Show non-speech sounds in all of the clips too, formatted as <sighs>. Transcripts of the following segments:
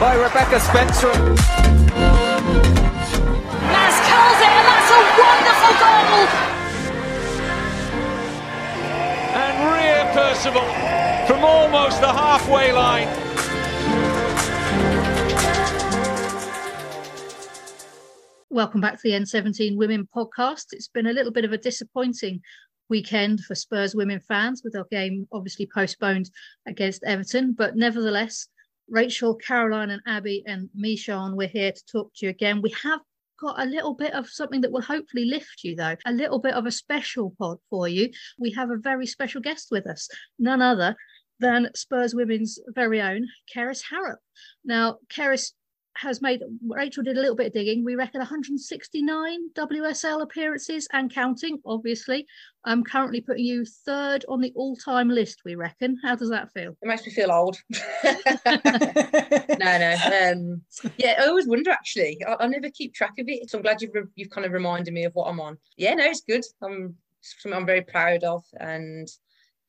by Rebecca Spencer. Maz curls it, and that's a wonderful goal. And Ria Percival from almost the halfway line. Welcome back to the N17 Women podcast. It's been a little bit of a disappointing weekend for Spurs women fans with our game obviously postponed against Everton, but nevertheless, Rachel, Caroline, and Abbie and Sian, we're here to talk to you again. We have got a little bit of something that will hopefully lift you, though, a little bit of a special pod for you. We have a very special guest with us, none other than Spurs Women's very own Kerys Harrop. Now, Kerys has made Rachel did a little bit of digging. We reckon 169 WSL appearances and counting. Obviously, I'm currently putting you third on the all-time list. We reckon. How does that feel? It makes me feel old. <laughs> <laughs> no, no. Um, yeah, I always wonder. Actually, I, I, never keep track of it. So I'm glad you've re- you've kind of reminded me of what I'm on. Yeah, no, it's good. I'm something I'm very proud of, and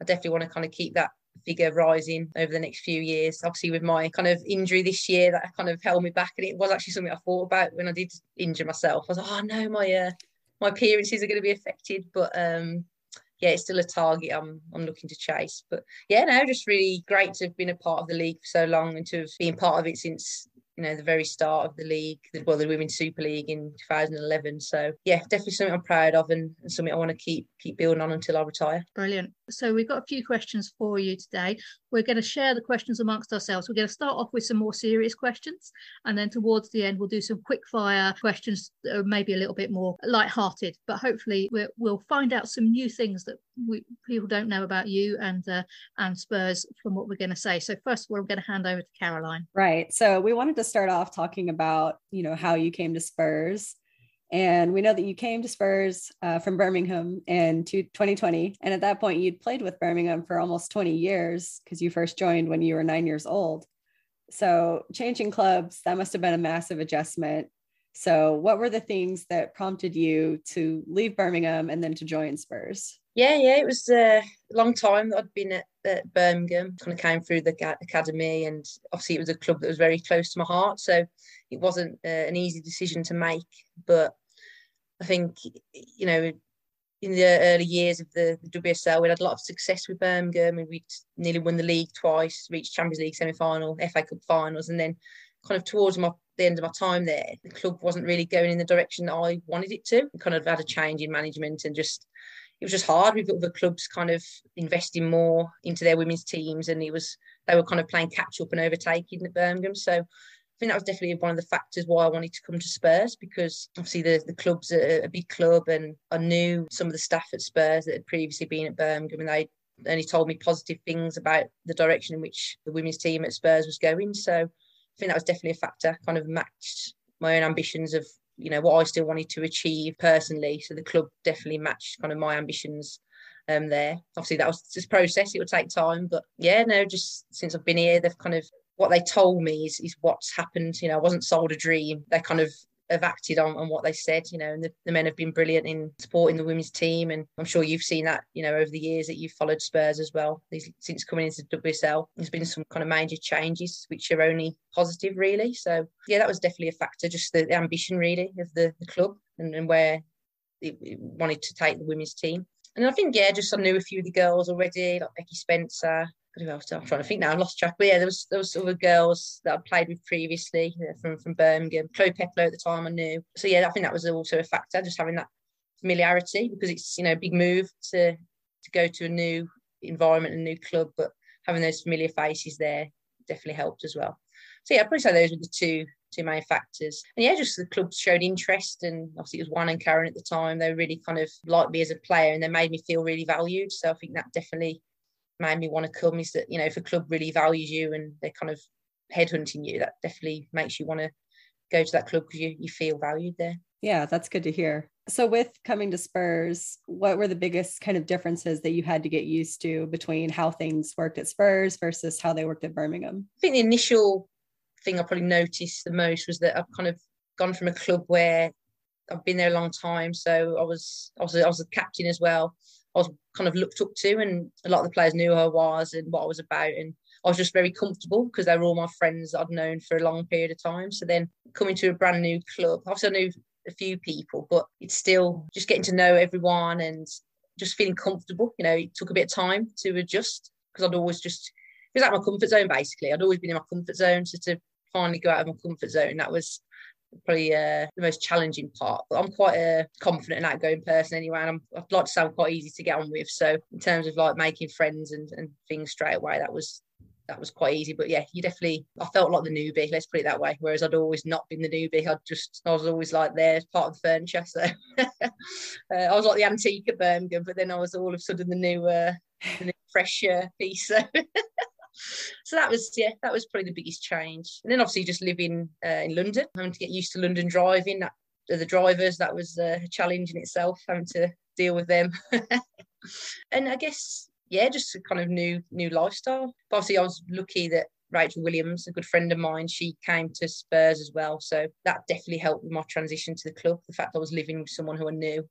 I definitely want to kind of keep that figure rising over the next few years. Obviously, with my kind of injury this year, that kind of held me back, and it was actually something I thought about when I did injure myself. I was like, oh no, my uh, my appearances are going to be affected, but um, yeah, it's still a target I'm I'm looking to chase. But yeah, no, just really great to have been a part of the league for so long and to have been part of it since you know the very start of the league, well, the Women's Super League in 2011. So yeah, definitely something I'm proud of and, and something I want to keep keep building on until I retire. Brilliant. So we've got a few questions for you today. We're going to share the questions amongst ourselves. We're going to start off with some more serious questions, and then towards the end we'll do some quick fire questions, are maybe a little bit more light-hearted. But hopefully we will find out some new things that we, people don't know about you and uh, and Spurs from what we're going to say. So first I'm going to hand over to Caroline. Right. So we wanted to start off talking about you know how you came to Spurs. And we know that you came to Spurs uh, from Birmingham in 2020. And at that point, you'd played with Birmingham for almost 20 years because you first joined when you were nine years old. So, changing clubs, that must have been a massive adjustment. So, what were the things that prompted you to leave Birmingham and then to join Spurs? Yeah, yeah, it was a long time that I'd been at, at Birmingham. Kind of came through the academy, and obviously it was a club that was very close to my heart. So it wasn't uh, an easy decision to make. But I think you know, in the early years of the, the WSL, we had a lot of success with Birmingham, and we nearly won the league twice, reached Champions League semi-final, FA Cup finals, and then kind of towards my the end of my time there, the club wasn't really going in the direction that I wanted it to. Kind of had a change in management and just it was just hard with other clubs kind of investing more into their women's teams and it was they were kind of playing catch up and overtaking at Birmingham. So I think that was definitely one of the factors why I wanted to come to Spurs because obviously the, the club's a, a big club and I knew some of the staff at Spurs that had previously been at Birmingham and they only told me positive things about the direction in which the women's team at Spurs was going. So I think that was definitely a factor, kind of matched my own ambitions of you know what I still wanted to achieve personally. So the club definitely matched kind of my ambitions um, there. Obviously, that was this process; it would take time, but yeah, no, just since I've been here, they've kind of what they told me is is what's happened. You know, I wasn't sold a dream. They kind of have acted on, on what they said, you know, and the, the, men have been brilliant in supporting the women's team. And I'm sure you've seen that, you know, over the years that you've followed Spurs as well. These, since coming into WSL, there's been some kind of major changes, which are only positive, really. So, yeah, that was definitely a factor, just the, the ambition, really, of the, the club and, and where it, it wanted to take the women's team. And I think, yeah, just I knew a few of the girls already, like Becky Spencer, I'm trying to think now. I've lost track. But yeah, there was there was other girls that I played with previously from from Birmingham. Chloe Peplow at the time I knew. So yeah, I think that was also a factor, just having that familiarity because it's you know a big move to to go to a new environment, a new club, but having those familiar faces there definitely helped as well. So yeah, I'd probably say those were the two two main factors. And yeah, just the club showed interest, and obviously it was Juan and Karen at the time. They really kind of liked me as a player, and they made me feel really valued. So I think that definitely made me want to come is that you know if a club really values you and they're kind of headhunting you that definitely makes you want to go to that club because you, you feel valued there. Yeah that's good to hear. So with coming to spurs what were the biggest kind of differences that you had to get used to between how things worked at spurs versus how they worked at birmingham? I think the initial thing i probably noticed the most was that i've kind of gone from a club where i've been there a long time so i was i was, I was a captain as well I was kind of looked up to, and a lot of the players knew who I was and what I was about. And I was just very comfortable because they were all my friends I'd known for a long period of time. So then coming to a brand new club, obviously I knew a few people, but it's still just getting to know everyone and just feeling comfortable. You know, it took a bit of time to adjust because I'd always just it was like my comfort zone basically. I'd always been in my comfort zone. So to finally go out of my comfort zone, that was probably uh, the most challenging part. But I'm quite a confident and outgoing person anyway, and I'm, I'd like to sound quite easy to get on with. So in terms of like making friends and, and things straight away, that was that was quite easy. But yeah, you definitely I felt like the newbie, let's put it that way. Whereas I'd always not been the newbie. I'd just I was always like there as part of the furniture. So <laughs> uh, I was like the antique at Birmingham, but then I was all of a sudden the new uh, the new fresh uh, piece. So <laughs> so that was yeah that was probably the biggest change and then obviously just living uh, in london having to get used to london driving that the drivers that was a challenge in itself having to deal with them <laughs> and i guess yeah just a kind of new new lifestyle but obviously i was lucky that Rachel Williams, a good friend of mine, she came to Spurs as well. So that definitely helped with my transition to the club. The fact I was living with someone who I knew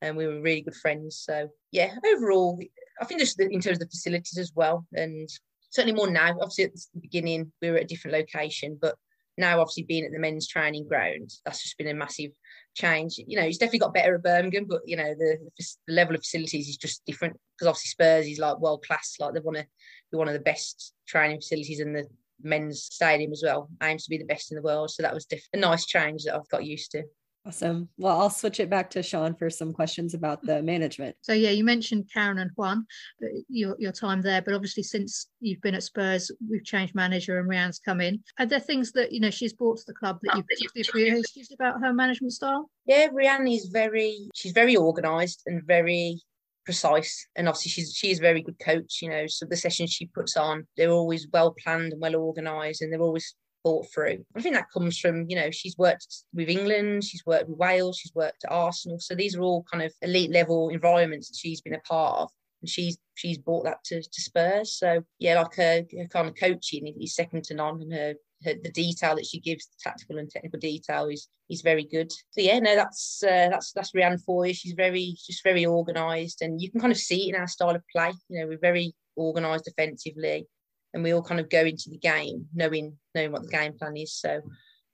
and we were really good friends. So yeah, overall, I think just in terms of the facilities as well, and certainly more now. Obviously, at the beginning, we were at a different location, but now, obviously, being at the men's training ground, that's just been a massive change. You know, it's definitely got better at Birmingham, but you know, the, the level of facilities is just different because obviously Spurs is like world class. Like they want to be one of the best training facilities in the men's stadium as well. Aims to be the best in the world, so that was diff- a nice change that I've got used to. Awesome. Well, I'll switch it back to Sian for some questions about the management. So yeah, you mentioned Karen and Juan, uh, your your time there, but obviously since you've been at Spurs, we've changed manager and Rehanne's come in. Are there things that you know she's brought to the club that you've particularly appreciated about her management style? Yeah, Rianne is very she's very organised and very precise and obviously she's she's a very good coach you know so the sessions she puts on they're always well planned and well organized and they're always thought through. I think that comes from, you know, she's worked with England, she's worked with Wales, she's worked at Arsenal. So these are all kind of elite level environments that she's been a part of. And she's she's brought that to, to Spurs. So yeah, like her, her kind of coaching is second to none and her, her, the detail that she gives, the tactical and technical detail is is very good. So yeah, no, that's uh, that's that's Rehanne for you. She's very just very organised, and you can kind of see it in our style of play. You know, we're very organised defensively and we all kind of go into the game knowing knowing what the game plan is. So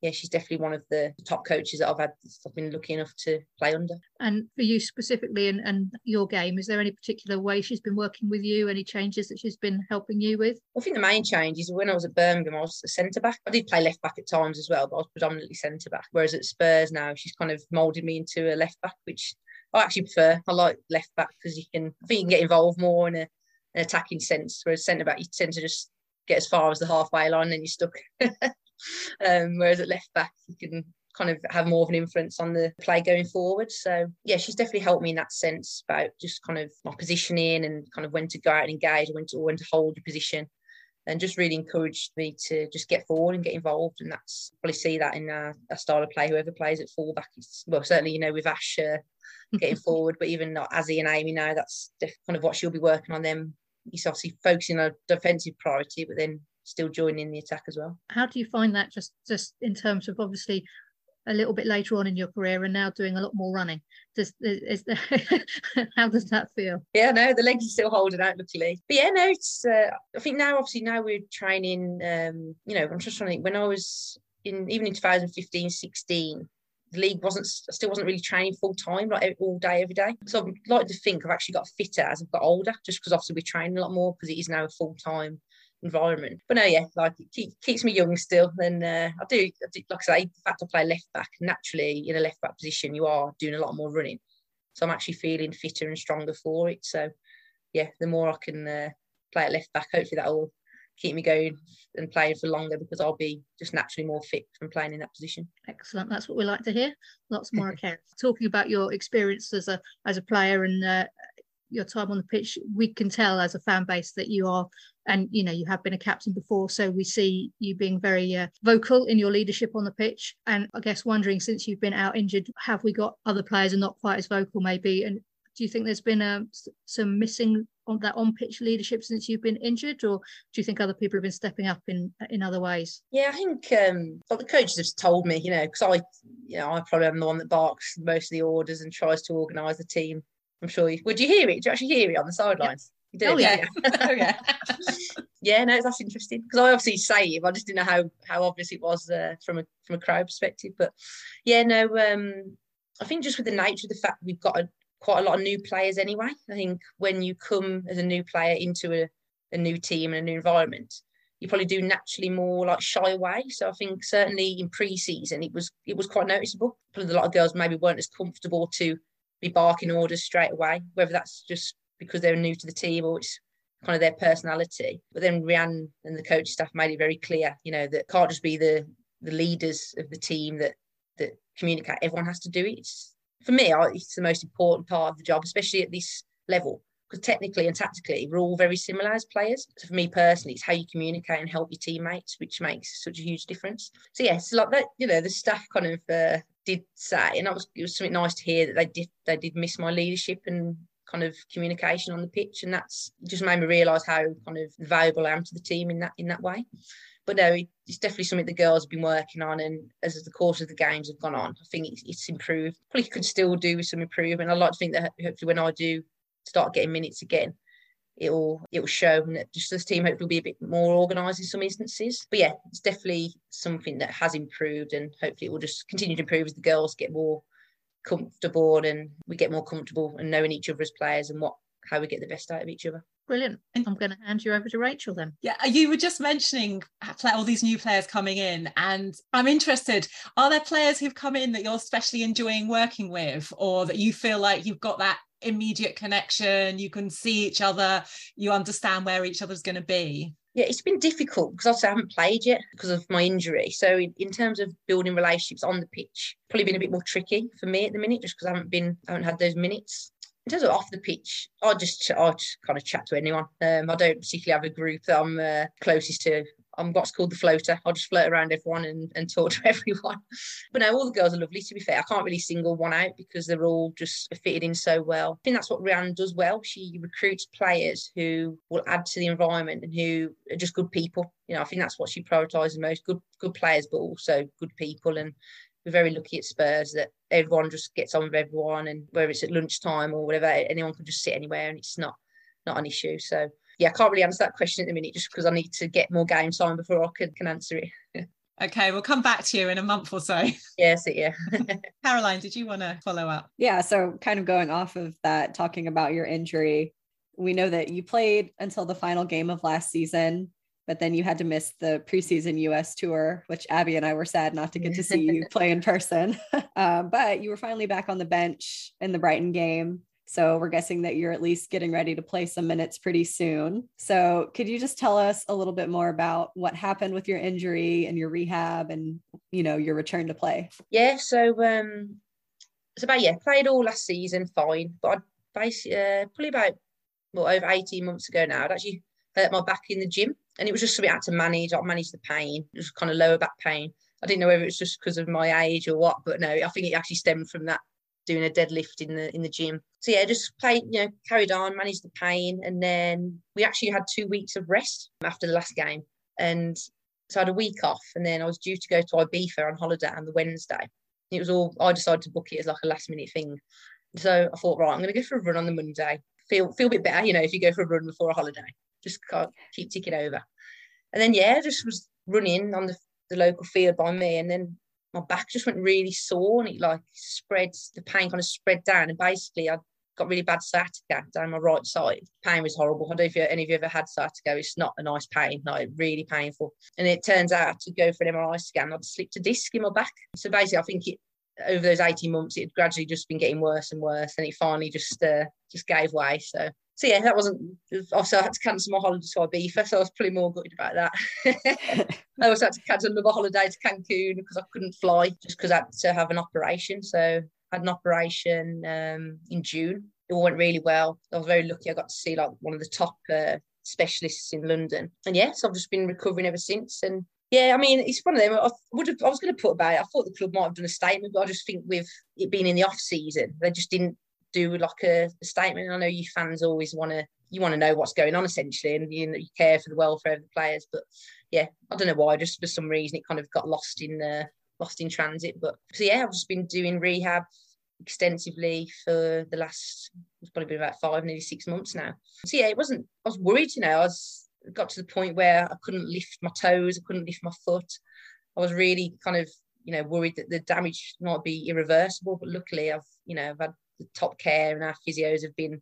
yeah, she's definitely one of the top coaches that I've had I've been lucky enough to play under. And for you specifically and, and your game, is there any particular way she's been working with you? Any changes that she's been helping you with? I think the main change is when I was at Birmingham, I was a centre back. I did play left back at times as well, but I was predominantly centre back. Whereas at Spurs now, she's kind of moulded me into a left back, which I actually prefer. I like left back because you can I think you can get involved more in a an attacking sense, whereas centre back you tend to just get as far as the halfway line and you're stuck. <laughs> um, whereas at left back, you can kind of have more of an influence on the play going forward. So yeah, she's definitely helped me in that sense about just kind of my positioning and kind of when to go out and engage, when to when to hold your position, and just really encouraged me to just get forward and get involved. And that's probably see that in our, our style of play. Whoever plays at fullback is well, certainly you know with Ash. Uh, <laughs> getting forward, but even not Azzy and Amy now, that's kind of what she'll be working on them he's obviously focusing on a defensive priority, but then still joining the attack as well. How do you find that just just in terms of obviously a little bit later on in your career and now doing a lot more running? Does is there, <laughs> how does that feel? Yeah, no, the legs are still holding out luckily. But yeah, no, it's uh, I think now obviously now we're training um, you know, I'm just trying to think when I was in even in 2015, 16, the league wasn't still wasn't really training full time like all day every day. So i'd like to think i've actually got fitter as i've got older just because obviously we're training a lot more because it is now a full time environment. But no yeah like it keep, keeps me young still and uh, I, do, I do like i say the fact i play left back naturally in a left back position you are doing a lot more running. So i'm actually feeling fitter and stronger for it. So yeah the more i can uh, play at left back hopefully that'll keep me going and playing for longer because I'll be just naturally more fit from playing in that position. Excellent. That's what we like to hear. Lots more accounts. <laughs> Talking about your experience as a as a player and uh, your time on the pitch, we can tell as a fan base that you are, and you know you have been a captain before, so we see you being very uh, vocal in your leadership on the pitch. And I guess wondering since you've been out injured, have we got other players are not quite as vocal maybe? And do you think there's been um, some missing on that on pitch leadership since you've been injured, or do you think other people have been stepping up in in other ways? Yeah, I think um, the coaches have told me, you know, because I, you know, I probably am the one that barks most of the orders and tries to organise the team. I'm sure you would you hear it? Did you actually hear it on the sidelines? Yep. Oh yeah, <laughs> oh yeah. <laughs> Yeah, no, that's interesting because I obviously say it, I just didn't know how how obvious it was uh, from a from a crowd perspective. But yeah, no, um, I think just with the nature of the fact we've got a, quite a lot of new players anyway. I think when you come as a new player into a, a new team and a new environment, you probably do naturally more like shy away. So I think certainly in pre-season it was it was quite noticeable. Probably a lot of girls maybe weren't as comfortable to be barking orders straight away, whether that's just because they're new to the team or it's kind of their personality. But then Rehanne and the coach staff made it very clear, you know, that can't just be the the leaders of the team that that communicate. Everyone has to do it. It's, for me, it's the most important part of the job, especially at this level because technically and tactically we're all very similar as players. So for me personally, it's how you communicate and help your teammates, which makes such a huge difference. So yes, yeah, like that, you know, the staff kind of uh, did say, and that was it was something nice to hear that they did they did miss my leadership and kind of communication on the pitch, and that's just made me realise how kind of valuable I am to the team in that in that way. But no, it's definitely something the girls have been working on, and as the course of the games have gone on, I think it's, it's improved. Probably could still do with some improvement. I like to think that hopefully when I do start getting minutes again, it'll it'll show and that just this team hopefully will be a bit more organised in some instances. But yeah, it's definitely something that has improved and hopefully it will just continue to improve as the girls get more comfortable and we get more comfortable and knowing each other as players and what how we get the best out of each other. Brilliant. I'm going to hand you over to Rachel then. Yeah, uh, you were just mentioning uh, all these new players coming in, and I'm interested. Are there players who've come in that you're especially enjoying working with, or that you feel like you've got that immediate connection? You can see each other, you understand where each other's going to be. Yeah, it's been difficult because I haven't played yet because of my injury. So in, in, terms of building relationships on the pitch, probably been a bit more tricky for me at the minute, just because I haven't been, I haven't had those minutes in terms of off the pitch, I just I just kind of chat to anyone. Um, I don't particularly have a group that I'm uh, closest to. I'm what's called the floater. I'll just float around everyone and, and talk to <laughs> everyone. But no, all the girls are lovely. To be fair, I can't really single one out because they're all just fitted in so well. I think that's what Rehanne does well. She recruits players who will add to the environment and who are just good people. You know, I think that's what she prioritises most: good good players, but also good people. And we're very lucky at Spurs that everyone just gets on with everyone, and whether it's at lunchtime or whatever, anyone can just sit anywhere, and it's not not an issue. So yeah, I can't really answer that question at the minute just because I need to get more game time before I can, can answer it. <laughs> okay, we'll come back to you in a month or so. <laughs> Yes, yeah. <laughs> Caroline, did you want to follow up? Yeah, so kind of going off of that, talking about your injury, we know that you played until the final game of last season but then you had to miss the preseason US tour, which Abbie and I were sad not to get to see you play in person. uh, but you were finally back on the bench in the Brighton game. So we're guessing that you're at least getting ready to play some minutes pretty soon. So could you just tell us a little bit more about what happened with your injury and your rehab and you know your return to play? Yeah, so um so about yeah, played all last season fine, but I basically uh, probably about well over 18 months ago now, I'd actually hurt my back in the gym and it was just something I had to manage. I managed the pain, it was kind of lower back pain. I didn't know whether it was just because of my age or what, but no, I think it actually stemmed from that doing a deadlift in the in the gym. So yeah, just played, you know, carried on, managed the pain, and then we actually had two weeks of rest after the last game, and so I had a week off, and then I was due to go to Ibiza on holiday on the Wednesday. It was all I decided to book it as like a last minute thing. So I thought, right, I'm going to go for a run on the Monday. Feel feel a bit better, you know, if you go for a run before a holiday just can't keep ticking over. And then yeah, just was running on the, the local field by me, and then my back just went really sore, and it like spread. The pain kind of spread down, and basically I got really bad sciatica down my right side. Pain was horrible. I don't know if you, any of you ever had sciatica. It's not a nice pain, like really painful. And it turns out to go for an MRI scan, I'd slipped a disc in my back. So basically, I think it over those 18 months, it had gradually just been getting worse and worse, and it finally just uh, just gave way. So so yeah, that wasn't Also, I had to cancel my holiday to Ibiza, so I was pretty more gutted about that. <laughs> I also had to cancel another holiday to Cancun because I couldn't fly just because I had to have an operation. So I had an operation um, in June. It all went really well. I was very lucky. I got to see like one of the top uh, specialists in London, and yes, yeah, so I've just been recovering ever since. And yeah, I mean, it's one of them. I would have, I was going to put about it. I thought the club might have done a statement, but I just think with it being in the off season, they just didn't do like a, a statement. I know you fans always want to you want to know what's going on essentially, and you, you care for the welfare of the players. But yeah, I don't know why. Just for some reason, it kind of got lost in uh, lost in transit. But so yeah, I've just been doing rehab extensively for the last it's probably been about five, nearly six months now. So yeah, it wasn't. I was worried, you know. I was got to the point where I couldn't lift my toes, I couldn't lift my foot. I was really kind of, you know, worried that the damage might be irreversible. But luckily, I've, you know, I've had the top care and our physios have been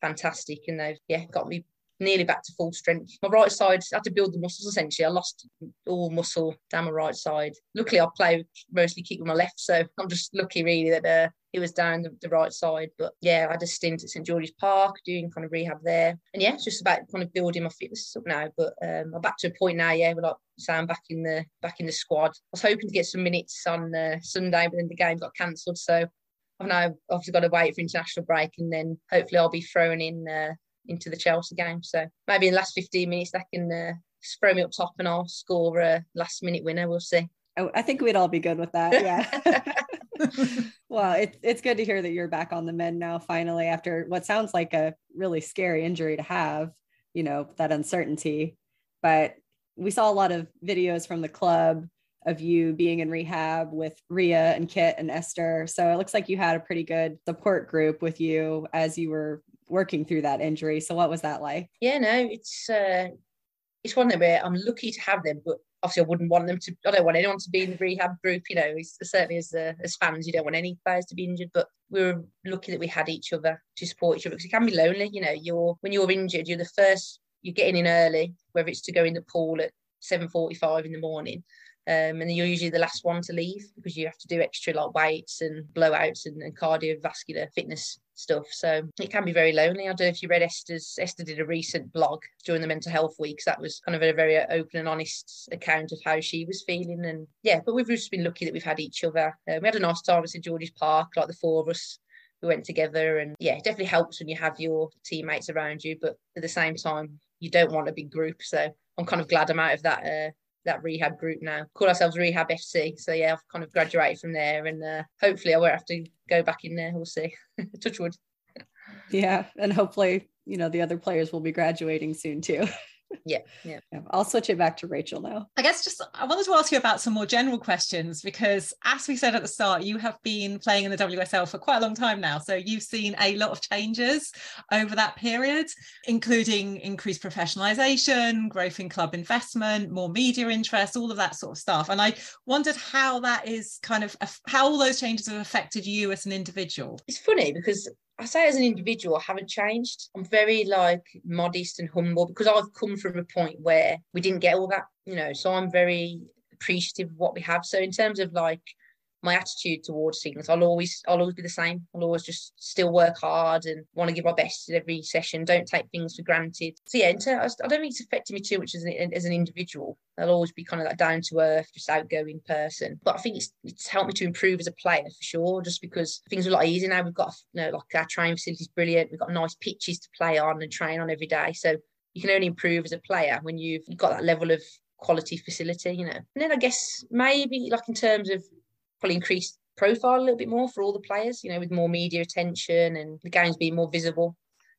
fantastic, and they've yeah got me nearly back to full strength. My right side, I had to build the muscles essentially. I lost all muscle down my right side. Luckily, I play mostly kick with my left, so I'm just lucky really that uh, it was down the, the, right side. But yeah, I had a stint at St George's Park doing kind of rehab there, and yeah, it's just about kind of building my fitness up now. But um, I'm back to a point now, yeah, we're like so I'm back in the back in the squad. I was hoping to get some minutes on uh, Sunday, but then the game got cancelled, so I've now obviously got to wait for international break, and then hopefully I'll be thrown in uh, into the Chelsea game. So maybe in the last 15 minutes, they can uh, throw me up top and I'll score a last minute winner. We'll see. Oh, I think we'd all be good with that. <laughs> Yeah. <laughs> well, it's it's good to hear that you're back on the men now, finally, after what sounds like a really scary injury to have, you know, that uncertainty. But we saw a lot of videos from the club of you being in rehab with Ria and Kit and Esther. So it looks like you had a pretty good support group with you as you were working through that injury. So what was that like? Yeah, no, it's uh, it's one where I'm lucky to have them, but obviously I wouldn't want them to. I don't want anyone to be in the rehab group. You know, certainly as uh, as fans, you don't want any players to be injured. But we were lucky that we had each other to support each other because it can be lonely. You know, you're when you're injured, you're the first. You're getting in early, whether it's to go in the pool at 7:45 in the morning um, and you're usually the last one to leave because you have to do extra like weights and blowouts and, and cardiovascular fitness stuff. So it can be very lonely. I don't know if you read Esther's. Esther did a recent blog during the mental health weeks. That was kind of a very open and honest account of how she was feeling. And yeah, but we've just been lucky that we've had each other. Um, we had a nice time at St George's Park, like the four of us. We went together, and yeah, it definitely helps when you have your teammates around you. But at the same time, you don't want a big group. So I'm kind of glad I'm out of that uh, that rehab group now. Call ourselves Rehab FC. So yeah, I've kind of graduated from there, and uh, hopefully I won't have to go back in there. We'll see. <laughs> Touch wood. Yeah, and hopefully you know the other players will be graduating soon too. <laughs> yeah, yeah. I'll switch it back to Rachel now. I guess just I wanted to ask you about some more general questions because, as we said at the start, you have been playing in the WSL for quite a long time now. So you've seen a lot of changes over that period, including increased professionalisation, growth in club investment, more media interest, all of that sort of stuff. And I wondered how that is kind of how all those changes have affected you as an individual. It's funny because I say as an individual, I haven't changed. I'm very like modest and humble because I've come from a point where we didn't get all that, you know. So I'm very appreciative of what we have. So in terms of like my attitude towards things. I'll always I'll always be the same. I'll always just still work hard and want to give my best at every session. Don't take things for granted. So yeah, terms, I don't think it's affected me too much as an, as an individual. I'll always be kind of that down to earth, just outgoing person. But I think it's it's helped me to improve as a player for sure. Just because things are a lot easier now. We've got you know like our training facilities brilliant. We've got nice pitches to play on and train on every day. So you can only improve as a player when you've got that level of quality facility, you know. And then I guess maybe like in terms of probably increase profile a little bit more for all the players, you know, with more media attention and the games being more visible.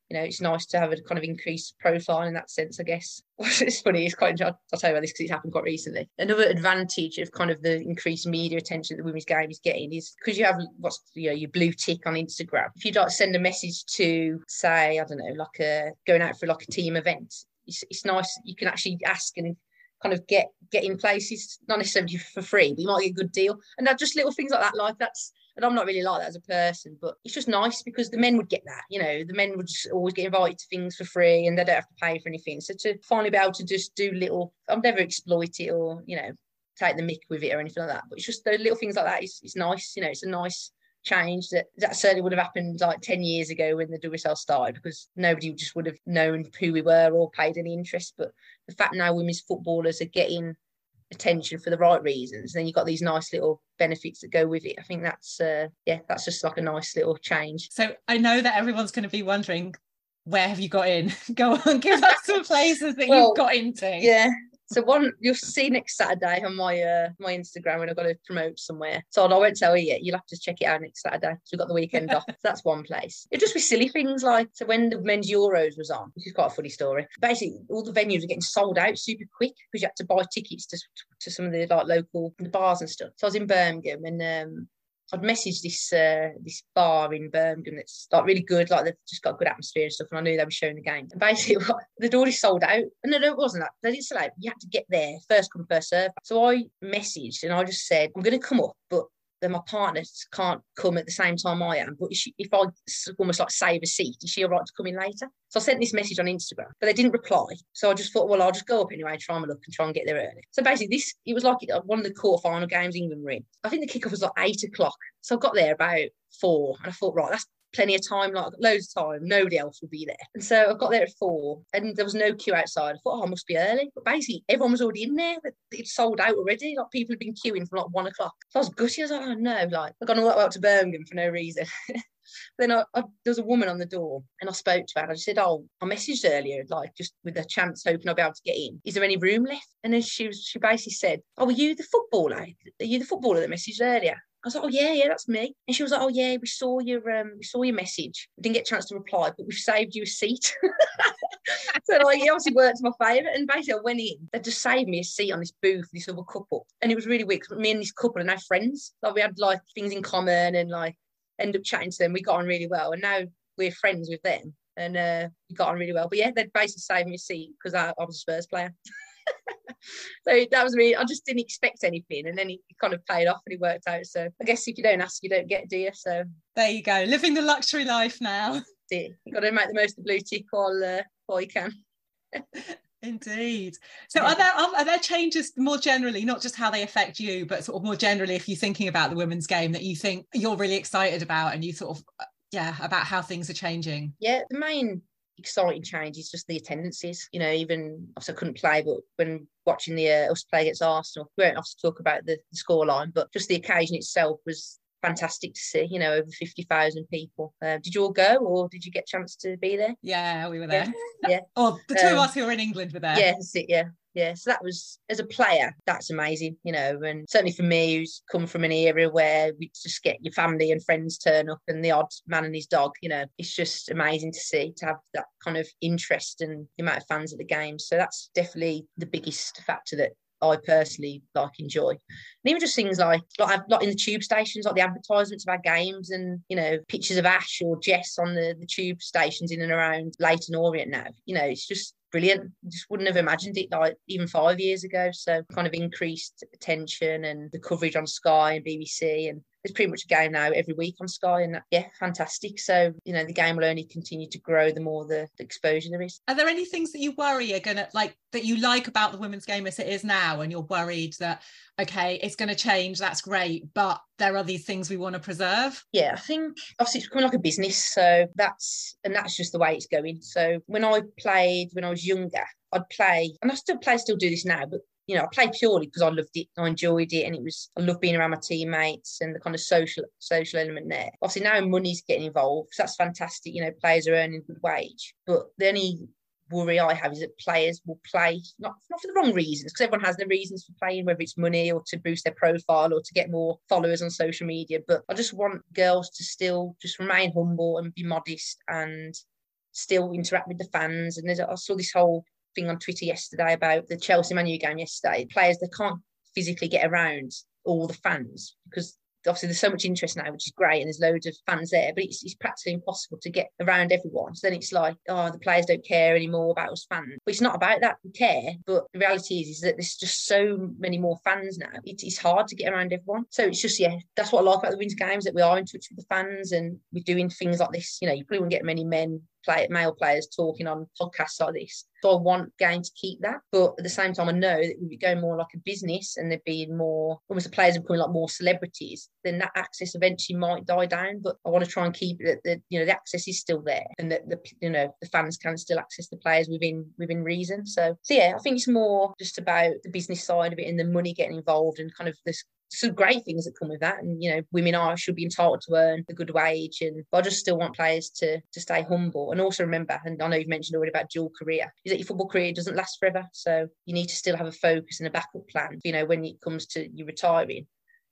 You know, it's nice to have a kind of increased profile in that sense, I guess. <laughs> it's funny, it's quite, I'll tell you about this because it's happened quite recently. Another advantage of kind of the increased media attention that the women's game is getting is because you have what's, you know, your blue tick on Instagram. If you'd like send a message to, say, I don't know, like a going out for like a team event, it's, it's nice. You can actually ask and kind of get get in places, not necessarily for free, but you might get a good deal. And that just little things like that. Like that's and I'm not really like that as a person, but it's just nice because the men would get that. You know, the men would just always get invited to things for free and they don't have to pay for anything. So to finally be able to just do little, I've never exploit it or you know take the mick with it or anything like that. But it's just those little things like that. It's, it's nice. You know, it's a nice change that that certainly would have happened like 10 years ago when the WSL started because nobody just would have known who we were or paid any interest but the fact now women's footballers are getting attention for the right reasons and then you've got these nice little benefits that go with it i think that's uh, yeah that's just like a nice little change so i know that everyone's going to be wondering where have you got in? <laughs> Go on, give us some places that well, you've got into. Yeah, so one you'll see next Saturday on my uh, my Instagram when I've got to promote somewhere. So I won't tell you yet. You'll have to check it out next Saturday. So we've got the weekend off. So <laughs> that's one place. It'd just be silly things like so when the men's Euros was on, which is quite a funny story. Basically, all the venues were getting sold out super quick because you had to buy tickets to, to some of the like local bars and stuff. So I was in Birmingham and um, I'd messaged this uh, this bar in Birmingham that's like really good, like they've just got a good atmosphere and stuff. And I knew they were showing the game. And basically, <laughs> they'd already sold out. And no, no, it wasn't that. They didn't sell out. You had to get there first come first serve. So I messaged and I just said, I'm going to come up, but then my partner can't come at the same time I am. But if, she, if I almost like save a seat, is she all right to come in later? So I sent this message on Instagram, but they didn't reply. So I just thought, well, I'll just go up anyway and try my luck and try and get there early. So basically, this it was like uh, one of the quarter final games England were in. I think the kickoff was like eight o'clock. So I got there about four, and I thought, right, that's plenty of time, like loads of time. Nobody else will be there. And so I got there at four and there was no queue outside. I thought, oh, I must be early. But basically, everyone was already in there. It sold out already. Like people had been queuing from like one o'clock. So I was gutty. I was like, oh no, like I've gone all the way up to Birmingham for no reason. <laughs> then I, I, there was a woman on the door and I spoke to her and I just said, Oh, I messaged earlier, like just with a chance hoping I'll be able to get in. Is there any room left? And then she was she basically said, Oh, are you the footballer? Are you the footballer that messaged earlier? I was like, oh yeah, yeah, that's me. And she was like, oh yeah, we saw your um, we saw your message. We didn't get a chance to reply, but we've saved you a seat. <laughs> so like, it obviously worked in my favour. And basically, I went in. They just saved me a seat on this booth, this other couple, and it was really weird because me and this couple are now friends. Like we had like things in common, and like end up chatting to them. We got on really well, and now we're friends with them, and uh, we got on really well. But yeah, they basically saved me a seat because I, I was a Spurs player. <laughs> so that was really I just didn't expect anything and then he kind of played off and he worked out. So I guess if you don't ask you don't get do you? So there you go living the luxury life now. You got to make the most of the blue tick while, uh, while you can. Indeed. So, are there are there changes more generally, not just how they affect you, but sort of more generally, if you're thinking about the women's game, that you think you're really excited about, and you sort of, uh, yeah, about how things are changing? Yeah, the main exciting change is just the attendances. You know, even obviously I couldn't play, but when watching the uh, us play against Arsenal, we won't have to talk about the, the scoreline, but just the occasion itself was fantastic to see. You know, over fifty thousand people. Uh, did you all go, or did you get a chance to be there? Yeah, we were there. Yeah, <laughs> yeah. oh, the two um, of us who were in England were there. Yeah, that's it. Yeah, yeah so that was as a player that's amazing you know and certainly for me who's come from an era where we just get your family and friends turn up and the odd man and his dog you know it's just amazing to see to have that kind of interest and the amount of fans at the game so that's definitely the biggest factor that I personally like enjoy. And even just things like like, like in the tube stations, like the advertisements of our games and you know, pictures of Ash or Jess on the, the tube stations in and around Leyton Orient now. You know, it's just brilliant. Just wouldn't have imagined it like even five years ago. So kind of increased attention and the coverage on Sky and BBC and there's pretty much a game now every week on Sky, and yeah, fantastic. So you know the game will only continue to grow the more the, the exposure there is. Are there any things that you worry are gonna like that you like about the women's game as it is now, and you're worried that okay, it's going to change? That's great, but there are these things we want to preserve. Yeah, I think obviously it's becoming like a business, so that's and that's just the way it's going. So when I played when I was younger, I'd play, and I still play, still do this now, but you know, I played purely because I loved it, I enjoyed it, and it was I love being around my teammates and the kind of social social element there. Obviously now money's getting involved, so that's fantastic. You know, players are earning good wage, but the only worry I have is that players will play not not for the wrong reasons because everyone has their reasons for playing, whether it's money or to boost their profile or to get more followers on social media. But I just want girls to still just remain humble and be modest and still interact with the fans. And there's, I saw this whole thing on Twitter yesterday about the Chelsea Man U game yesterday. Players they can't physically get around all the fans because obviously there's so much interest now, which is great, and there's loads of fans there, but it's, it's practically impossible to get around everyone. So then it's like, oh, the players don't care anymore about us fans. But it's not about that. We care, but the reality is, is that there's just so many more fans now. It, it's hard to get around everyone. So it's just, yeah, that's what I like about the Winter Games, that we are in touch with the fans and we're doing things like this. You know, you probably won't get many men play, male players talking on podcasts like this. So I want game to keep that. But at the same time, I know that we'd be going more like a business and there'd be more, almost the players are becoming like more celebrities, then that access eventually might die down. But I want to try and keep it that, you know, the access is still there and that the, you know, the fans can still access the players within, within reason. So, so yeah, I think it's more just about the business side of it and the money getting involved and kind of this some great things that come with that. And you know, women are should be entitled to earn a good wage. And I just still want players to to stay humble and also remember. And I know you've mentioned already about dual career. Is that your football career doesn't last forever, so you need to still have a focus and a backup plan. You know, when it comes to you retiring,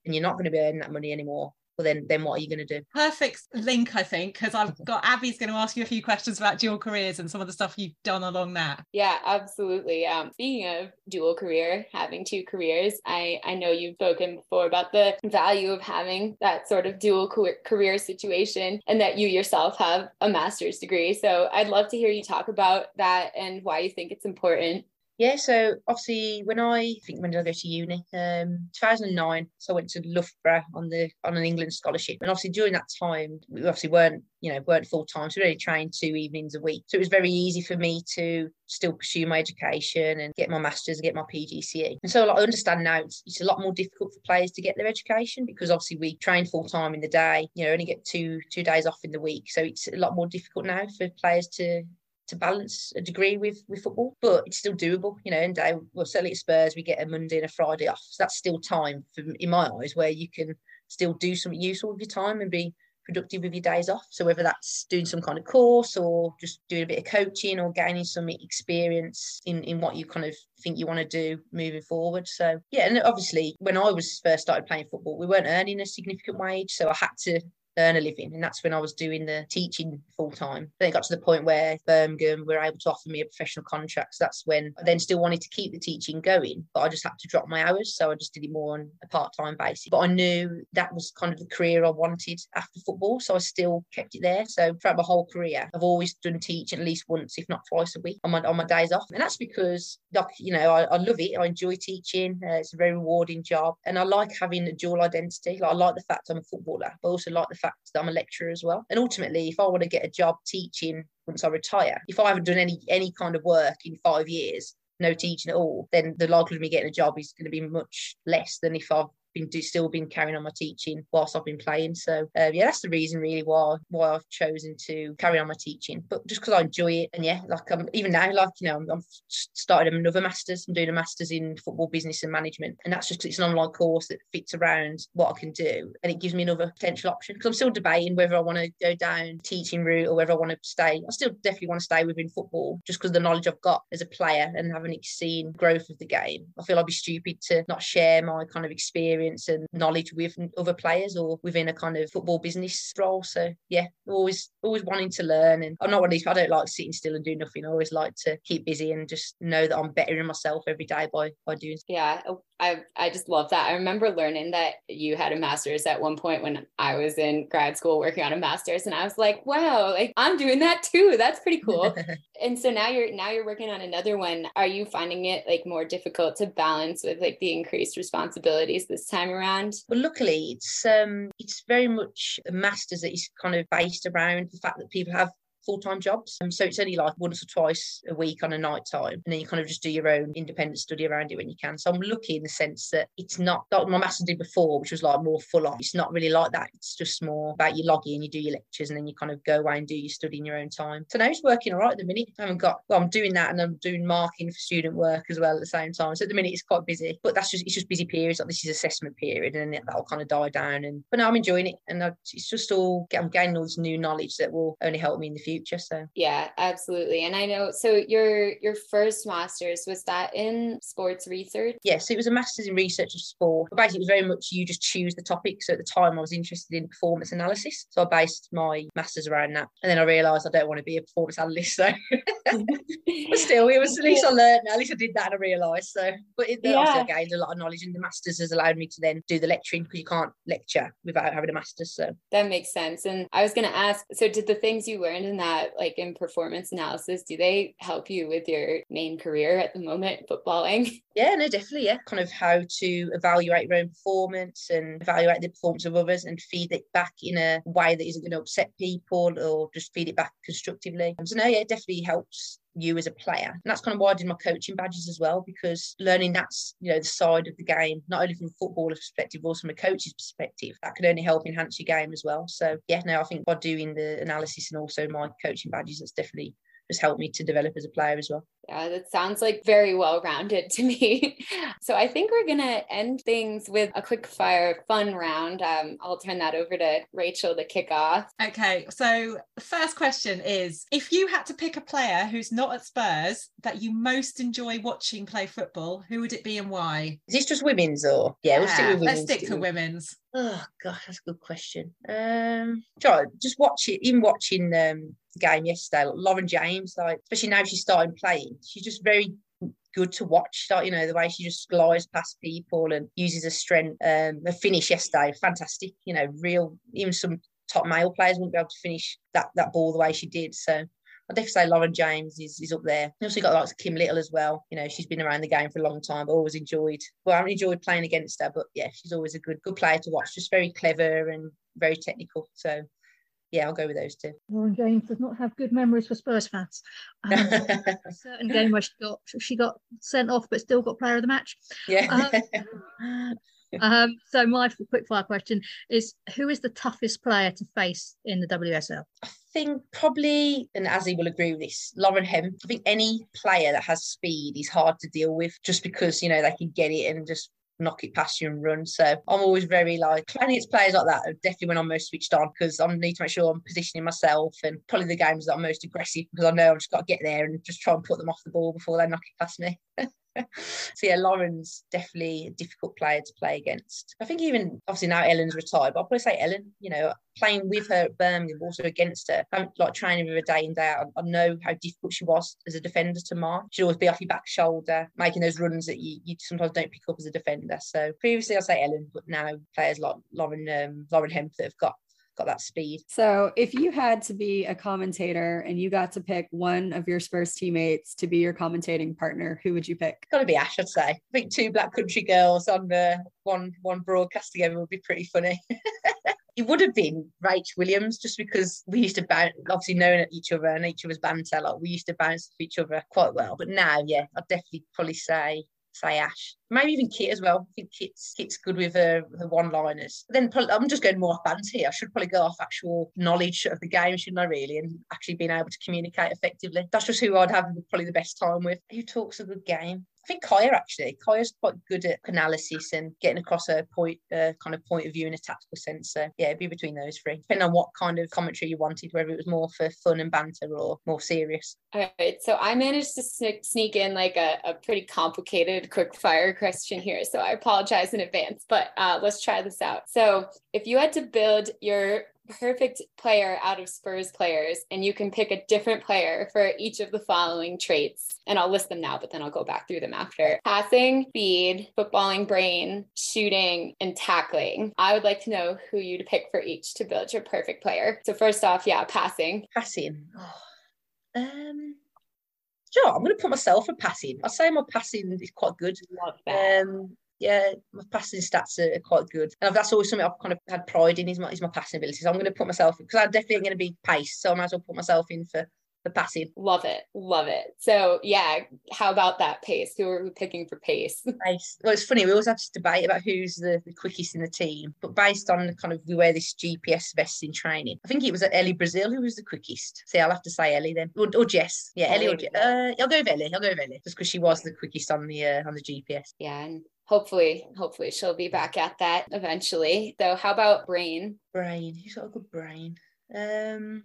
and you're not going to be earning that money anymore. Well then then what are you going to do? Perfect link i think because i've got Abbie's going to ask you a few questions about dual careers and some of the stuff you've done along that. Yeah absolutely. Um, speaking of dual career having two careers i i know you've spoken before about the value of having that sort of dual career situation and that you yourself have a master's degree. So i'd love to hear you talk about that and why you think it's important yeah, so obviously when I, I think when did I go to uni? Um, 2009. So I went to Loughborough on the on an England scholarship, and obviously during that time we obviously weren't you know weren't full time, so we only trained two evenings a week. So it was very easy for me to still pursue my education and get my masters and get my PGCE. And so like, I understand now it's, it's a lot more difficult for players to get their education because obviously we train full time in the day, you know, only get two two days off in the week. So it's a lot more difficult now for players to to balance a degree with with football, but it's still doable. You know, and I, well, certainly at Spurs, we get a Monday and a Friday off. So that's still time, for, in my eyes, where you can still do something useful with your time and be productive with your days off. So whether that's doing some kind of course or just doing a bit of coaching or gaining some experience in, in what you kind of think you want to do moving forward. So yeah, and obviously when I was first started playing football, we weren't earning a significant wage. So I had to earn a living. And that's when I was doing the teaching full time. Then it got to the point where Birmingham were able to offer me a professional contract. So that's when I then still wanted to keep the teaching going, but I just had to drop my hours. So I just did it more on a part time basis. But I knew that was kind of the career I wanted after football. So I still kept it there. So throughout my whole career, I've always done teaching at least once, if not twice a week on my, on my days off. And that's because, you know, I, I love it. I enjoy teaching. Uh, it's a very rewarding job. And I like having a dual identity. Like, I like the fact I'm a footballer, but also like the fact that I'm a lecturer as well. And ultimately, if I want to get a job teaching once I retire, if I haven't done any any kind of work in five years, no teaching at all, then the likelihood of me getting a job is going to be much less than if I've been do, still been carrying on my teaching whilst I've been playing. So uh, yeah, that's the reason really why why I've chosen to carry on my teaching. But just because I enjoy it, and yeah, like I'm even now, like you know, I'm, I'm started another masters. I'm doing a masters in football business and management, and that's just because it's an online course that fits around what I can do, and it gives me another potential option. Because I'm still debating whether I want to go down teaching route or whether I want to stay. I still definitely want to stay within football, just because the knowledge I've got as a player and having seen growth of the game. I feel I'd be stupid to not share my kind of experience experience and knowledge with other players or within a kind of football business role. So yeah, always always wanting to learn. And I'm not one of these. I don't like sitting still and doing nothing. I always like to keep busy and just know that I'm bettering myself every day by by doing. Yeah, I I just love that. I remember learning that you had a master's at one point when I was in grad school working on a master's, and I was like, wow, like I'm doing that too. That's pretty cool. <laughs> and so now you're now you're working on another one. Are you finding it like more difficult to balance with like the increased responsibilities this time around? Well, luckily it's um it's very much a master's that is kind of based around the fact that people have full time jobs. Um, so it's only like once or twice a week on a night time. And then you kind of just do your own independent study around it when you can. So I'm lucky in the sense that it's not like my master did before, which was like more full on. It's not really like that. It's just more about you log in, you do your lectures, and then you kind of go away and do your study in your own time. So now it's working all right at the minute. I haven't got, well, I'm doing that and I'm doing marking for student work as well at the same time. So at the minute it's quite busy, but that's just, it's just busy periods. Like this is assessment period and that'll kind of die down. And, but now I'm enjoying it. And I, it's just all, I'm gaining all this new knowledge that will only help me in the future. So. Yeah, absolutely and i know so your your first master's was that in sports research? Yes it was a master's in research of sport but basically it was very much you just choose the topic. So at the time i was interested in performance analysis so i based my master's around that and then i realized i don't want to be a performance analyst so <laughs> but still it was at least i learned at least i did that and i realized so but it yeah. also gained a lot of knowledge and the masters has allowed me to then do the lecturing because you can't lecture without having a master's so. That makes sense and i was going to ask so did the things you learned in that like in performance analysis do they help you with your main career at the moment footballing? <laughs> Yeah no definitely yeah. Kind of how to evaluate your own performance and evaluate the performance of others and feed it back in a way that isn't going to upset people or just feed it back constructively. So no yeah it definitely helps you as a player. And that's kind of why I did my coaching badges as well, because learning that's, you know, the side of the game, not only from a footballer's perspective, but also from a coach's perspective, that can only help enhance your game as well. So yeah, no, I think by doing the analysis and also my coaching badges, that's definitely just helped me to develop as a player as well. Yeah, that sounds like very well rounded to <laughs> me. so I think we're going to end things with a quick fire fun round. Um, I'll turn that over to Rachel to kick off. Okay. So first question is if you had to pick a player who's not at Spurs that you most enjoy watching play football, who would it be and why? Is this just women's or? Yeah, yeah we'll stick with women's. Let's stick to women's. Oh gosh, that's a good question. Um, sure, just watch it. Even watching um, the game yesterday, like Lauren James, like especially now she's starting playing, she's just very good to watch. Like, you know, the way she just glides past people and uses her strength. Um, finish yesterday, fantastic. You know, real. Even some top male players wouldn't be able to finish that that ball the way she did. So I definitely say Lauren James is, is up there. You also got like Kim Little as well. You know, she's been around the game for a long time, but always enjoyed. Well, I haven't enjoyed playing against her, but yeah, she's always a good good player to watch. Just very clever and very technical. So yeah, I'll go with those two. Lauren James does not have good memories for Spurs fans. <laughs> Um, a certain game where she got she got sent off, but still got player of the match. Yeah. Um, um, so my quick fire question is: Who is the toughest player to face in the WSL? I think probably, and Azzy will agree with this, Lauren Hemp. I think any player that has speed is hard to deal with just because, you know, they can get it and just knock it past you and run. So I'm always very like playing against players like that. Definitely when I'm most switched on because I need to make sure I'm positioning myself and probably the games that I'm most aggressive because I know I've just got to get there and just try and put them off the ball before they knock it past me. <laughs> <laughs> so yeah, Lauren's definitely a difficult player to play against. I think even obviously now Ellen's retired, but I'll probably say Ellen. You know, playing with her at Birmingham, also against her, I'm like training with her day in day out. I know how difficult she was as a defender to mark. She'd always be off your back shoulder, making those runs that you, you sometimes don't pick up as a defender. So previously I'll say Ellen, but now players like Lauren um, Lauren Hemp that have got got that speed. So if you had to be a commentator and you got to pick one of your Spurs teammates to be your commentating partner, who would you pick? Got to be Ash, I'd say. I think two Black Country girls on the one one broadcast together would be pretty funny. <laughs> it would have been Rach Williams just because we used to bounce, obviously knowing each other and each other's banter, like we used to bounce off each other quite well. But now, yeah, I'd definitely probably say say Ash. Maybe even Kit as well. I think Kit's Kit's good with uh, her, her one-liners. Then probably, I'm just going more off banter here. I should probably go off actual knowledge of the game, shouldn't I? Really, and actually being able to communicate effectively. That's just who I'd have probably the best time with. Who talks a good game? I think Kyah actually. Kyah's quite good at analysis and getting across a point, uh, kind of point of view in a tactical sense. So yeah, it'd be between those three, depending on what kind of commentary you wanted, whether it was more for fun and banter or more serious. All right. So I managed to sneak in like a, a pretty complicated quick fire question here. So I apologize in advance, but uh, let's try this out. So if you had to build your perfect player out of Spurs players, and you can pick a different player for each of the following traits. And I'll list them now, but then I'll go back through them after. Passing, speed, footballing brain, shooting, and tackling. I would like to know who you'd pick for each to build your perfect player. So first off, yeah, passing. Passing. Oh, um sure, I'm going to put myself at passing. I'd say my passing is quite good. Love that. Um, yeah, my passing stats are, quite good. And that's always something I've kind of had pride in is my, is my passing ability. So I'm going to put myself, because I'm definitely going to be pace. So I might as well put myself in for the passing. Love it. Love it. So yeah, how about that pace? Who are we picking for pace? <laughs> Pace. Well, it's funny. We always have this debate about who's the, the quickest in the team, but based on the kind of we wear this GPS vest in training, I think it was Ellie Brazil who was the quickest. See, I'll have to say Ellie then, or, or Jess. Yeah, Ellie, Ellie or Jess. Uh, I'll go with Ellie. I'll go with Ellie just because she was the quickest on the uh, on the GPS. Yeah, and hopefully hopefully she'll be back at that eventually. So how about brain? Brain who's got a good brain. Um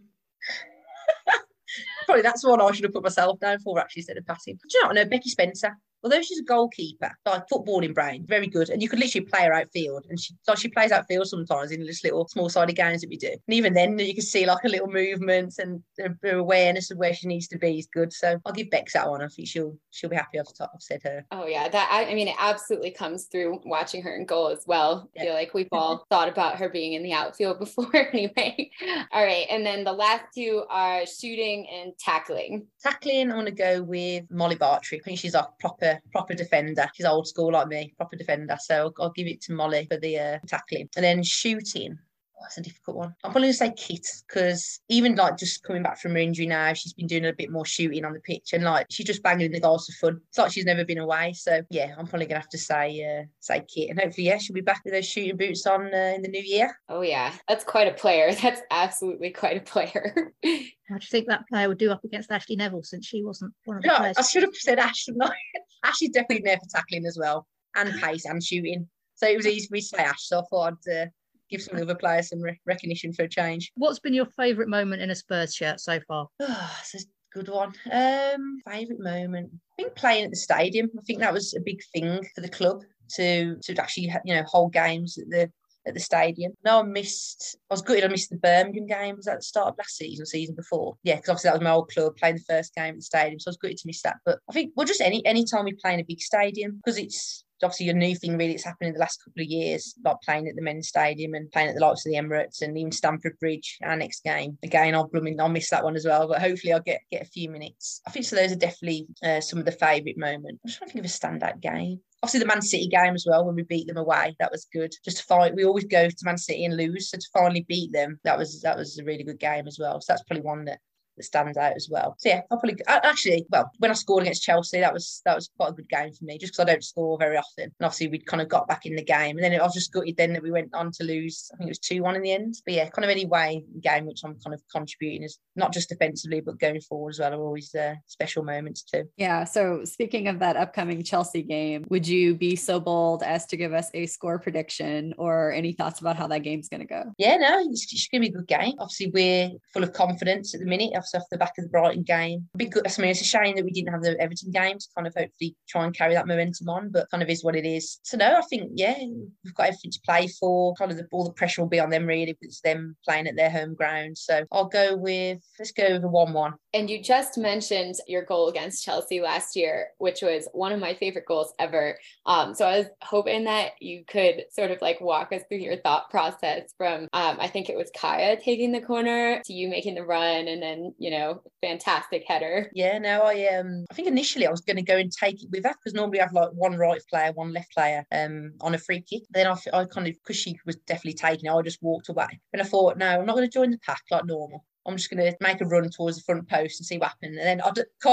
<laughs> probably that's one I should have put myself down for actually instead of passing. Do you know, I know Becky Spencer although she's a goalkeeper, like footballing brain, very good. And you could literally play her outfield. And she like she plays outfield sometimes in just little small sided games that we do. And even then you can see like a little movement and her awareness of where she needs to be is good. So I'll give Bex that one. I think she'll she'll be happy I've, I've said her. Oh yeah. That I, I, mean it absolutely comes through watching her in goal as well. Yeah. I feel like we've <laughs> all thought about her being in the outfield before <laughs> anyway. all right. And then the last two are shooting and tackling. Tackling, I want to go with Molly Bartrip. I think she's a proper proper defender. She's old school like me, proper defender. So I'll, I'll give it to Molly for the uh, tackling. And then shooting. Oh, that's a difficult one. I'm probably going to say Kit because even like just coming back from her injury now, she's been doing a bit more shooting on the pitch and like she's just banging in the goals for fun. It's like she's never been away. So yeah, I'm probably going to have to say uh, say Kit and hopefully yeah she'll be back with those shooting boots on uh, in the new year. Oh yeah, that's quite a player. <laughs> That's absolutely quite a player. <laughs> How do you think that player would do up against Ashley Neville since she wasn't one of the no, players? I should have said Ashley. No, <laughs> Ashley's definitely there for tackling as well and pace and shooting. So it was easy for me to say Ash. So I thought I'd uh, give some other players some re- recognition for a change. What's been your favourite moment in a Spurs shirt so far? <sighs> Oh, it's a good one. Um, favourite moment. I think playing at the stadium. I think that was a big thing for the club to to actually you know hold games at the at the stadium. No, I missed. I was gutted. I missed the Birmingham game. Was at the start of last season, season before? Yeah, because obviously that was my old club playing the first game at the stadium, so I was gutted to miss that. But I think well, just any any time we play in a big stadium because it's obviously a new thing really that's happened in the last couple of years, like playing at the men's stadium and playing at the likes of the Emirates and even Stamford Bridge, our next game. Again, I'll blooming I'll miss that one as well, but hopefully I'll get get a few minutes. I think so those are definitely uh, some of the favourite moments. I'm trying to think of a standout game. Obviously the Man City game as well when we beat them away. That was good. Just to fight we always go to Man City and lose. So to finally beat them, that was that was a really good game as well. So that's probably one that that stands out as well. So yeah, I'll probably actually, well, when I scored against Chelsea, that was that was quite a good game for me, just because I don't score very often. And obviously, we'd kind of got back in the game, and then I was just gutted then that we went on to lose. I think it was two one in the end. But yeah, kind of any way game which I'm kind of contributing is not just defensively, but going forward as well are always uh, special moments too. Yeah. So speaking of that upcoming Chelsea game, would you be so bold as to give us a score prediction or any thoughts about how that game's going to go? Yeah, no, it's, it's going to be a good game. Obviously, we're full of confidence at the minute. Off the back of the Brighton game. I mean, it's a shame that we didn't have the Everton game to kind of hopefully try and carry that momentum on, but kind of is what it is. So no, I think yeah, we've got everything to play for. Kind of the, all the pressure will be on them really. It's them playing at their home ground. So I'll go with let's go with a one-one. And you just mentioned your goal against Chelsea last year, which was one of my favorite goals ever. Um, so I was hoping that you could sort of like walk us through your thought process from um, I think it was Kyah taking the corner to you making the run, and then you know fantastic header. Yeah, no, I um I think initially I was going to go and take it with that because normally I have like one right player, one left player um on a free kick. Then I, I kind of because she was definitely taking it, I just walked away. And I thought, no, I'm not going to join the pack like normal. I'm just going to make a run towards the front post and see what happened. And then I,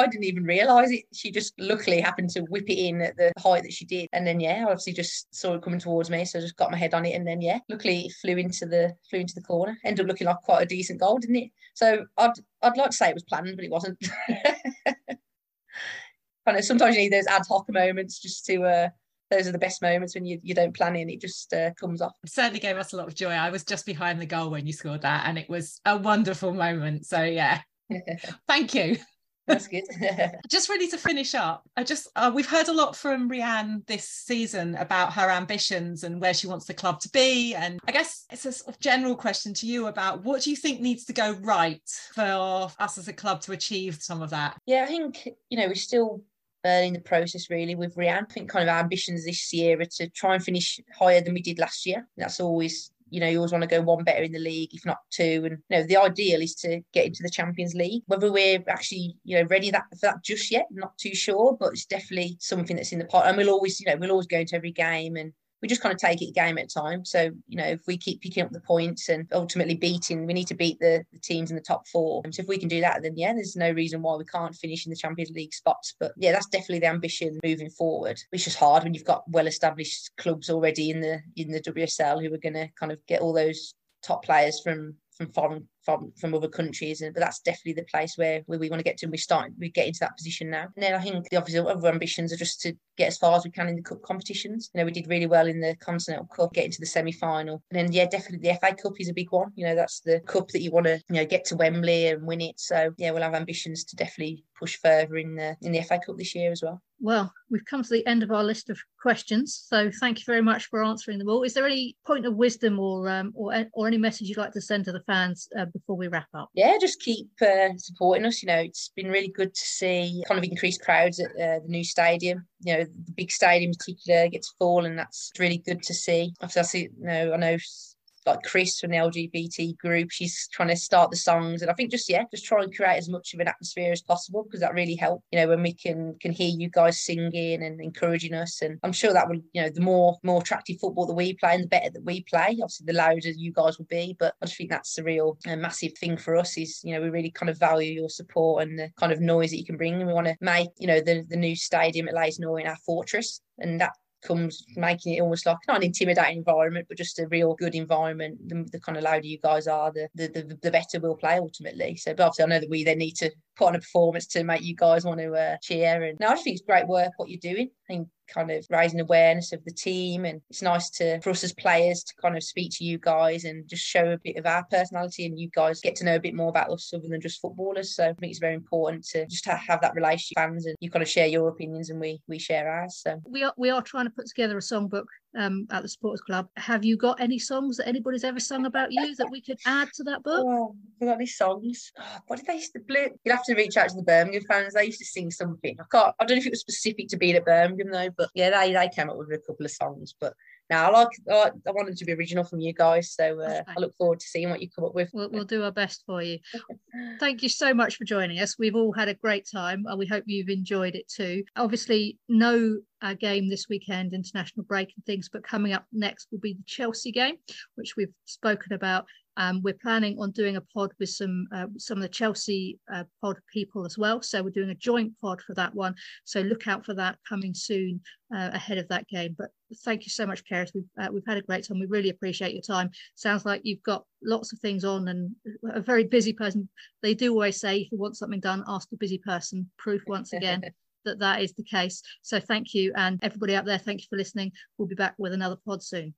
didn't even realise it. She just luckily happened to whip it in at the height that she did. And then yeah, I obviously just saw it coming towards me, so I just got my head on it. And then yeah, luckily it flew into the flew into the corner. Ended up looking like quite a decent goal, didn't it? So I'd I'd like to say it was planned, but it wasn't. <laughs> kind of sometimes you need those ad hoc moments just to uh, those are the best moments when you, you don't plan it and it just uh, comes off. It certainly gave us a lot of joy. I was just behind the goal when you scored that, and it was a wonderful moment. So, yeah, <laughs> thank you. That's good. <laughs> <laughs> just ready to finish up. I just uh, we've heard a lot from Rehanne this season about her ambitions and where she wants the club to be. And I guess it's a sort of general question to you about what do you think needs to go right for us as a club to achieve some of that? Yeah, I think you know we're still early in the process really with Rehanne. I think kind of our ambitions this year are to try and finish higher than we did last year. That's always you know, you always want to go one better in the league, if not two. And you know, the ideal is to get into the Champions League. Whether we're actually, you know, ready that for that just yet, not too sure, but it's definitely something that's in the pot. And we'll always, you know, we'll always go into every game and we just kind of take it game at time. So, you know, if we keep picking up the points and ultimately beating, we need to beat the, the teams in the top four. And so if we can do that, then yeah, there's no reason why we can't finish in the Champions League spots. But yeah, that's definitely the ambition moving forward. It's just hard when you've got well established clubs already in the in the WSL who are gonna kind of get all those top players from from foreign from from other countries but that's definitely the place where, where we want to get to and we start we get into that position now. And then I think the obviously other ambitions are just to get as far as we can in the cup competitions. You know we did really well in the Continental Cup get into the semi-final. And then yeah definitely the FA Cup is a big one. You know that's the cup that you want to you know get to Wembley and win it. So yeah we'll have ambitions to definitely push further in the in the FA Cup this year as well. Well, we've come to the end of our list of questions, so thank you very much for answering them all. Is there any point of wisdom or um, or or any message you'd like to send to the fans uh, before we wrap up? Yeah, just keep uh, supporting us. You know, it's been really good to see kind of increased crowds at uh, the new stadium. You know, the big stadium in particular gets full, and that's really good to see. Obviously, you know, I know like Chris from the LGBT group. She's trying to start the songs, and I think just yeah, just try and create as much of an atmosphere as possible because that really helps. You know, when we can can hear you guys singing and encouraging us, and I'm sure that will you know the more more attractive football that we play and the better that we play. Obviously, the louder you guys will be, but I just think that's the real uh, massive thing for us is you know we really kind of value your support and the kind of noise that you can bring, and we want to make you know the the new stadium at Leytonstone our fortress, and that comes making it almost like not an intimidating environment, but just a real good environment. The, the kind of louder you guys are, the, the, the the better we'll play ultimately. So, but obviously, I know that we then need to put on a performance to make you guys want to uh, cheer. And now I just think it's great work what you're doing. I think kind of raising awareness of the team and it's nice to for us as players to kind of speak to you guys and just show a bit of our personality and you guys get to know a bit more about us other than just footballers so I think it's very important to just have that relationship fans and you kind of share your opinions and we we share ours so we are we are trying to put together a songbook um, at the Supporters Club. Have you got any songs that anybody's ever sung about you that we could add to that book? Oh, have got any songs? Oh, what did they used to play? You'd have to reach out to the Birmingham fans. They used to sing something. I can't. I don't know if it was specific to being at Birmingham though, but yeah, they they came up with a couple of songs. But now I like I, I want them to be original from you guys, so uh, I look forward to seeing what you come up with. We'll, we'll do our best for you. <laughs> Thank you so much for joining us. We've all had a great time. and we hope you've enjoyed it too. Obviously, no uh, game this weekend, international break and things, but coming up next will be the Chelsea game, which we've spoken about um, we're planning on doing a pod with some uh, some of the Chelsea uh, pod people as well. So we're doing a joint pod for that one. So look out for that coming soon uh, ahead of that game. But thank you so much, Kerys. We've uh, we've had a great time. We really appreciate your time. Sounds like you've got lots of things on and a very busy person. They do always say if you want something done, ask a busy person. Proof once again. <laughs> that that is the case. So thank you. And everybody out there, thank you for listening. We'll be back with another pod soon.